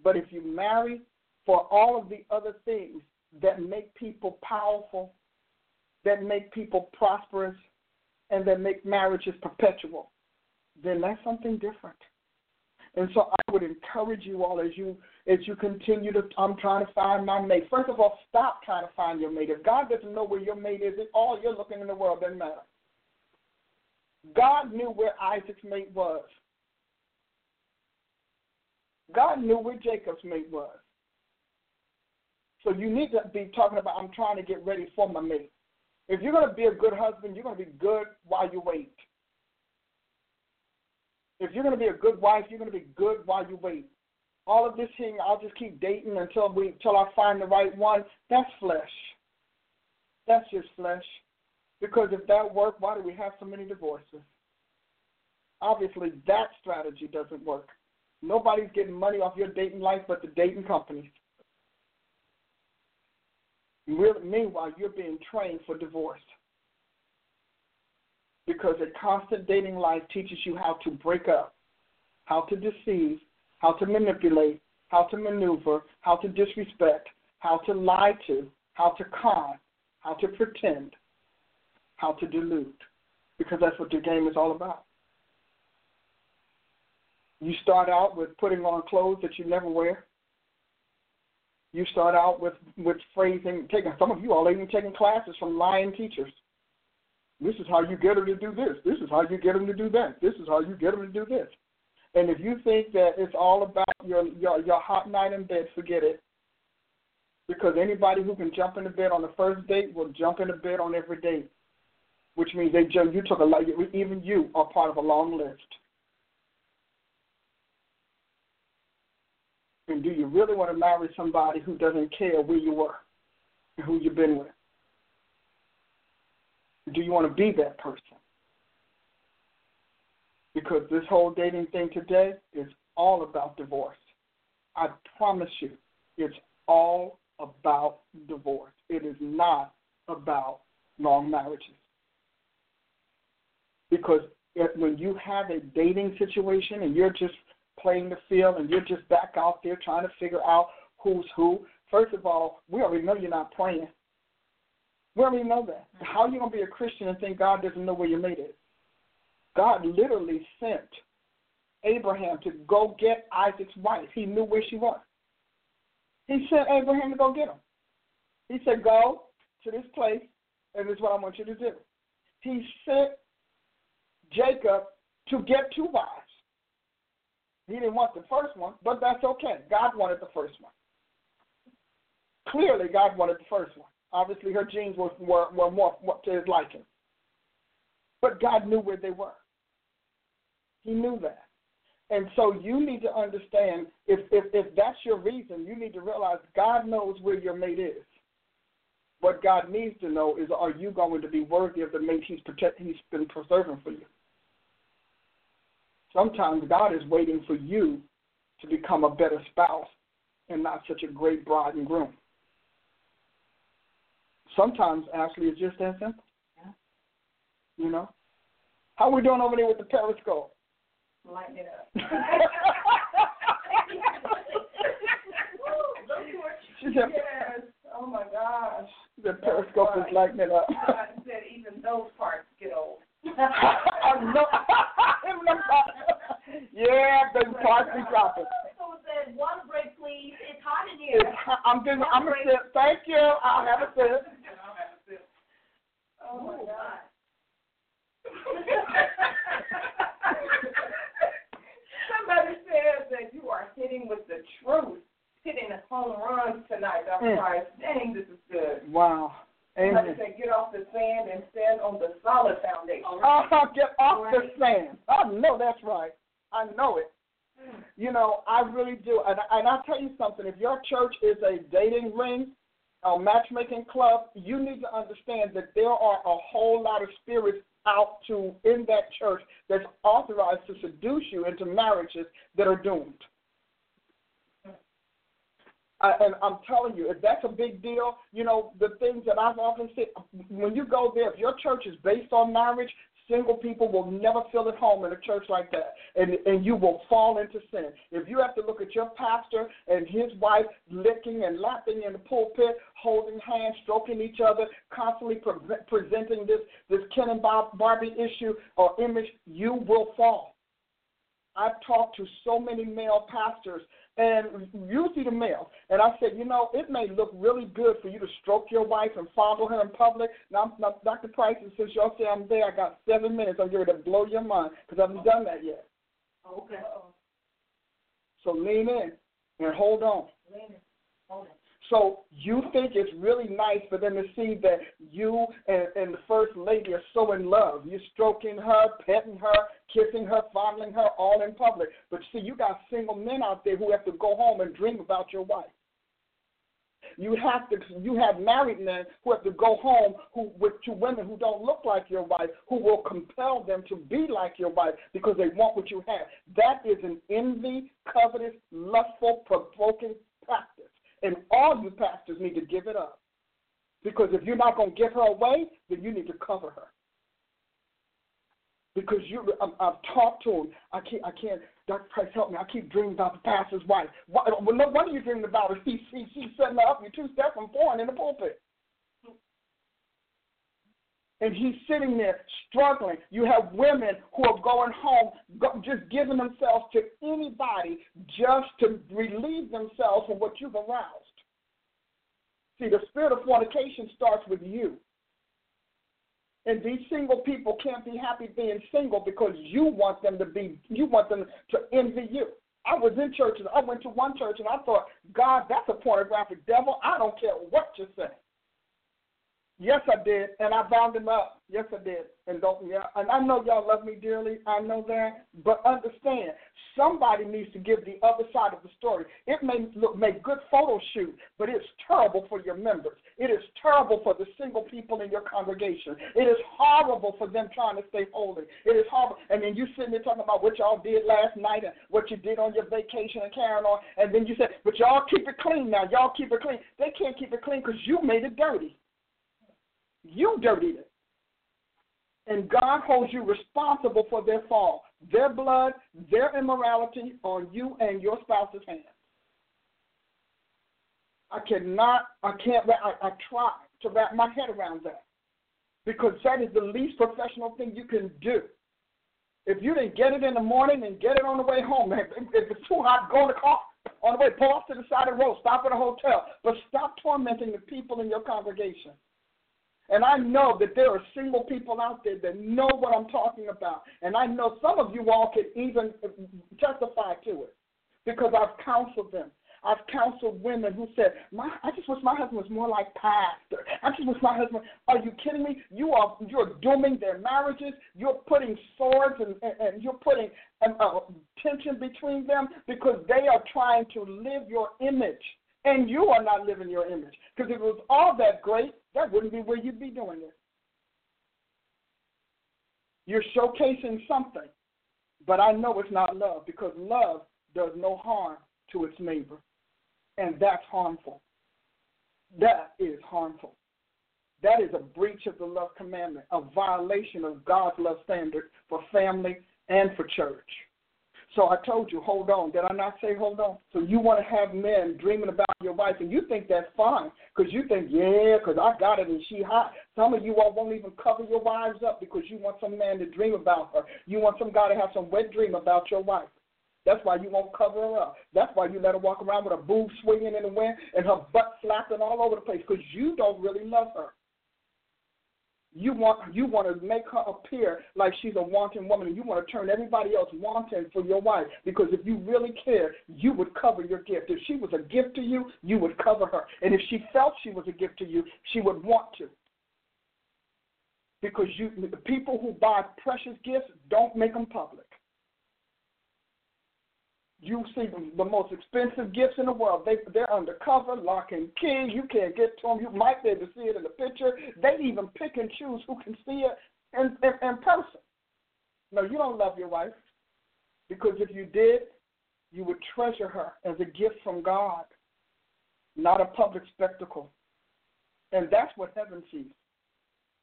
But if you marry for all of the other things that make people powerful, that make people prosperous, and that make marriages perpetual, then that's something different. And so I would encourage you all as you as you continue to I'm trying to find my mate. First of all, stop trying to find your mate. If God doesn't know where your mate is, all you're looking in the world doesn't matter. God knew where Isaac's mate was. God knew where Jacob's mate was. So you need to be talking about, I'm trying to get ready for my mate. If you're going to be a good husband, you're going to be good while you wait. If you're going to be a good wife, you're going to be good while you wait. All of this thing, I'll just keep dating until we until I find the right one. That's flesh. That's just flesh. Because if that worked, why do we have so many divorces? Obviously, that strategy doesn't work. Nobody's getting money off your dating life but the dating companies. Meanwhile, you're being trained for divorce. Because a constant dating life teaches you how to break up, how to deceive, how to manipulate, how to maneuver, how to disrespect, how to lie to, how to con, how to pretend how to delude, because that's what the game is all about. You start out with putting on clothes that you never wear. You start out with with phrasing. Taking some of you all even taking classes from lying teachers. This is how you get them to do this. This is how you get them to do that. This is how you get them to do this. And if you think that it's all about your your, your hot night in bed, forget it. Because anybody who can jump into bed on the first date will jump into bed on every date which means they you took a. Even you are part of a long list. And do you really want to marry somebody who doesn't care where you were and who you've been with? Do you want to be that person? Because this whole dating thing today is all about divorce. I promise you, it's all about divorce. It is not about long marriages. Because when you have a dating situation and you're just playing the field and you're just back out there trying to figure out who's who, first of all, we already know you're not praying. We already know that. How are you going to be a Christian and think God doesn't know where your mate is? God literally sent Abraham to go get Isaac's wife. He knew where she was. He sent Abraham to go get him. He said, Go to this place, and this is what I want you to do. He sent Jacob to get two wives. He didn't want the first one, but that's okay. God wanted the first one. Clearly, God wanted the first one. Obviously, her genes were, were, were more to his liking. But God knew where they were. He knew that. And so you need to understand if, if, if that's your reason, you need to realize God knows where your mate is. What God needs to know is are you going to be worthy of the mate he's, protect, he's been preserving for you? Sometimes God is waiting for you to become a better spouse and not such a great bride and groom. Sometimes, actually, it's just that simple. Yeah. You know? How we doing over there with the periscope? Lighten it up. she said, yes. Oh my gosh. The periscope is lighting it up. I said even those parts get old. yeah, the parts be dropping. So said, water break, please. It's hot in here. It's, I'm doing. I'm gonna sip. Thank you. I'll have a sip. Oh my god. Somebody says that you are hitting with the truth, hitting the home runs tonight. I'm Mm. sorry. Dang, this is good. Wow. Somebody Amen. said, get off the sand and stand on the solid foundation. Oh, get off the sand. I know that's right. I know it. Hmm. You know, I really do. And, and I'll tell you something. If your church is a dating ring, a matchmaking club, you need to understand that there are a whole lot of spirits out to in that church that's authorized to seduce you into marriages that are doomed. And I'm telling you, if that's a big deal, you know, the things that I've often said, when you go there, if your church is based on marriage, single people will never feel at home in a church like that, and and you will fall into sin. If you have to look at your pastor and his wife licking and lapping in the pulpit, holding hands, stroking each other, constantly pre- presenting this this Ken and Bob Barbie issue or image, you will fall. I've talked to so many male pastors, and usually the male, and I said, you know, it may look really good for you to stroke your wife and fondle her in public. Now, now Dr. Price, and since y'all say I'm there, I got seven minutes. I'm going to blow your mind because I haven't done that yet. Okay. So lean in and hold on. Lean in. Hold it. So you think it's really nice for them to see that you and, and the first lady are so in love. You're stroking her, petting her, kissing her, fondling her, all in public. But see, you got single men out there who have to go home and dream about your wife. You have to. You have married men who have to go home who with to women who don't look like your wife, who will compel them to be like your wife because they want what you have. That is an envy, covetous, lustful, provoking practice. And all you pastors need to give it up. Because if you're not going to give her away, then you need to cover her. Because you, I'm, I've talked to him. I can't, I can't. Dr. Price, help me. I keep dreaming about the pastor's wife. What, no wonder you're dreaming about her. She, she, she's setting up. You're two steps from foreign in the pulpit. And he's sitting there struggling. You have women who are going home, just giving themselves to anybody just to relieve themselves from what you've aroused. See, the spirit of fornication starts with you. And these single people can't be happy being single because you want them to be, you want them to envy you. I was in churches. I went to one church and I thought, God, that's a pornographic devil. I don't care what you say. Yes, I did, and I bound him up. Yes, I did, and don't yeah. And I know y'all love me dearly. I know that, but understand, somebody needs to give the other side of the story. It may look make good photo shoot, but it's terrible for your members. It is terrible for the single people in your congregation. It is horrible for them trying to stay holy. It is horrible. And then you sitting there talking about what y'all did last night and what you did on your vacation and carrying on, and then you said, but y'all keep it clean now. Y'all keep it clean. They can't keep it clean because you made it dirty. You dirtied it. And God holds you responsible for their fall, their blood, their immorality on you and your spouse's hands. I cannot, I can't, I, I try to wrap my head around that because that is the least professional thing you can do. If you didn't get it in the morning and get it on the way home, if, if it's too hot, go in the car. On the way, pull off to the side of the road, stop at a hotel, but stop tormenting the people in your congregation. And I know that there are single people out there that know what I'm talking about. And I know some of you all can even testify to it because I've counseled them. I've counseled women who said, "My, I just wish my husband was more like pastor. I just wish my husband." Are you kidding me? You are you're dooming their marriages. You're putting swords and and, and you're putting um, uh, tension between them because they are trying to live your image, and you are not living your image. Because if it was all that great, that wouldn't be where you'd be doing it. You're showcasing something, but I know it's not love because love does no harm to its neighbor, and that's harmful. That is harmful. That is a breach of the love commandment, a violation of God's love standard for family and for church. So I told you, hold on. Did I not say hold on? So you want to have men dreaming about your wife, and you think that's fine because you think, yeah, because I got it and she hot. Some of you all won't even cover your wives up because you want some man to dream about her. You want some guy to have some wet dream about your wife. That's why you won't cover her up. That's why you let her walk around with her boobs swinging in the wind and her butt flapping all over the place because you don't really love her. You want you want to make her appear like she's a wanton woman, and you want to turn everybody else wanton for your wife. Because if you really care, you would cover your gift. If she was a gift to you, you would cover her, and if she felt she was a gift to you, she would want to. Because you, the people who buy precious gifts don't make them public. You see the most expensive gifts in the world. They they're undercover, lock and key. You can't get to them. You might be able to see it in the picture. They even pick and choose who can see it in, in, in person. No, you don't love your wife because if you did, you would treasure her as a gift from God, not a public spectacle. And that's what heaven sees.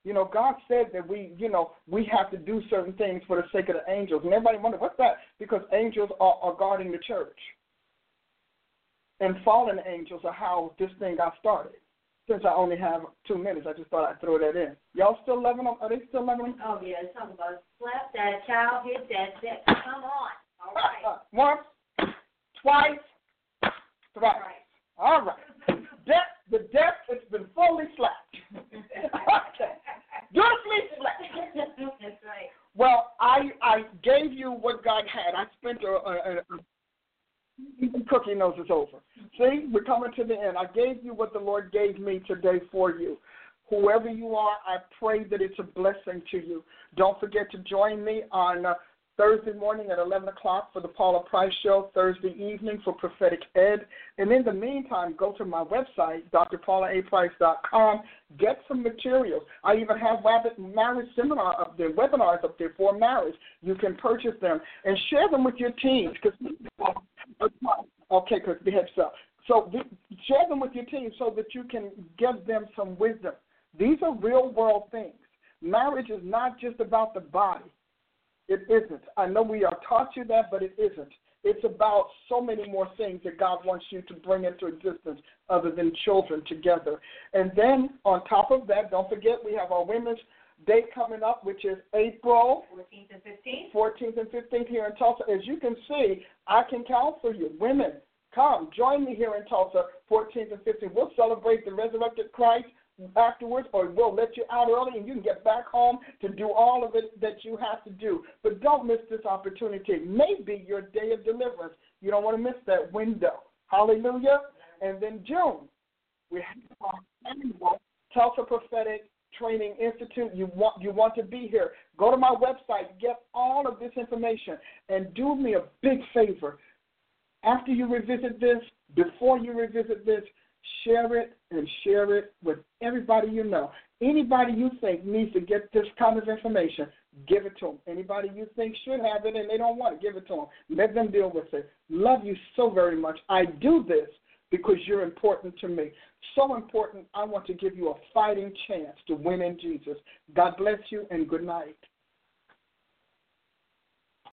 You know, God said that we, you know, we have to do certain things for the sake of the angels. And everybody wonder, what's that? Because angels are, are guarding the church. And fallen angels are how this thing got started. Since I only have two minutes, I just thought I'd throw that in. Y'all still loving them? Are they still loving them? Oh, yeah. Talking about slap that child, hit that, that. Come on. All uh, right. Uh, once, twice, thrice. All right. Death, the death has been fully slapped. okay. Dutifully slapped. That's right. Well, I I gave you what God had. I spent a, a, a cookie knows it's over. See, we're coming to the end. I gave you what the Lord gave me today for you. Whoever you are, I pray that it's a blessing to you. Don't forget to join me on uh, Thursday morning at 11 o'clock for the Paula Price Show, Thursday evening for Prophetic Ed. And in the meantime, go to my website, drpaulaaprice.com, get some materials. I even have marriage seminar uh, up there, webinars up there for marriage. You can purchase them and share them with your teams. Cause, okay, because the heads up. So share them with your team so that you can give them some wisdom. These are real world things. Marriage is not just about the body. It isn't. I know we are taught you that, but it isn't. It's about so many more things that God wants you to bring into existence other than children together. And then on top of that, don't forget we have our Women's Day coming up, which is April 14th and 15th. 14th and 15th here in Tulsa. As you can see, I can count for you. Women, come, join me here in Tulsa, 14th and 15th. We'll celebrate the resurrected Christ afterwards, or we'll let you out early and you can get back home to do all of it that you have to do. But don't miss this opportunity. It may be your day of deliverance. You don't want to miss that window. Hallelujah. And then June, we have our annual Tulsa Prophetic Training Institute. You want you want to be here. Go to my website, get all of this information, and do me a big favor. After you revisit this, before you revisit this, share it and share it with everybody you know. Anybody you think needs to get this kind of information, give it to them. Anybody you think should have it and they don't want it, give it to them. Let them deal with it. Love you so very much. I do this because you're important to me. So important, I want to give you a fighting chance to win in Jesus. God bless you and good night.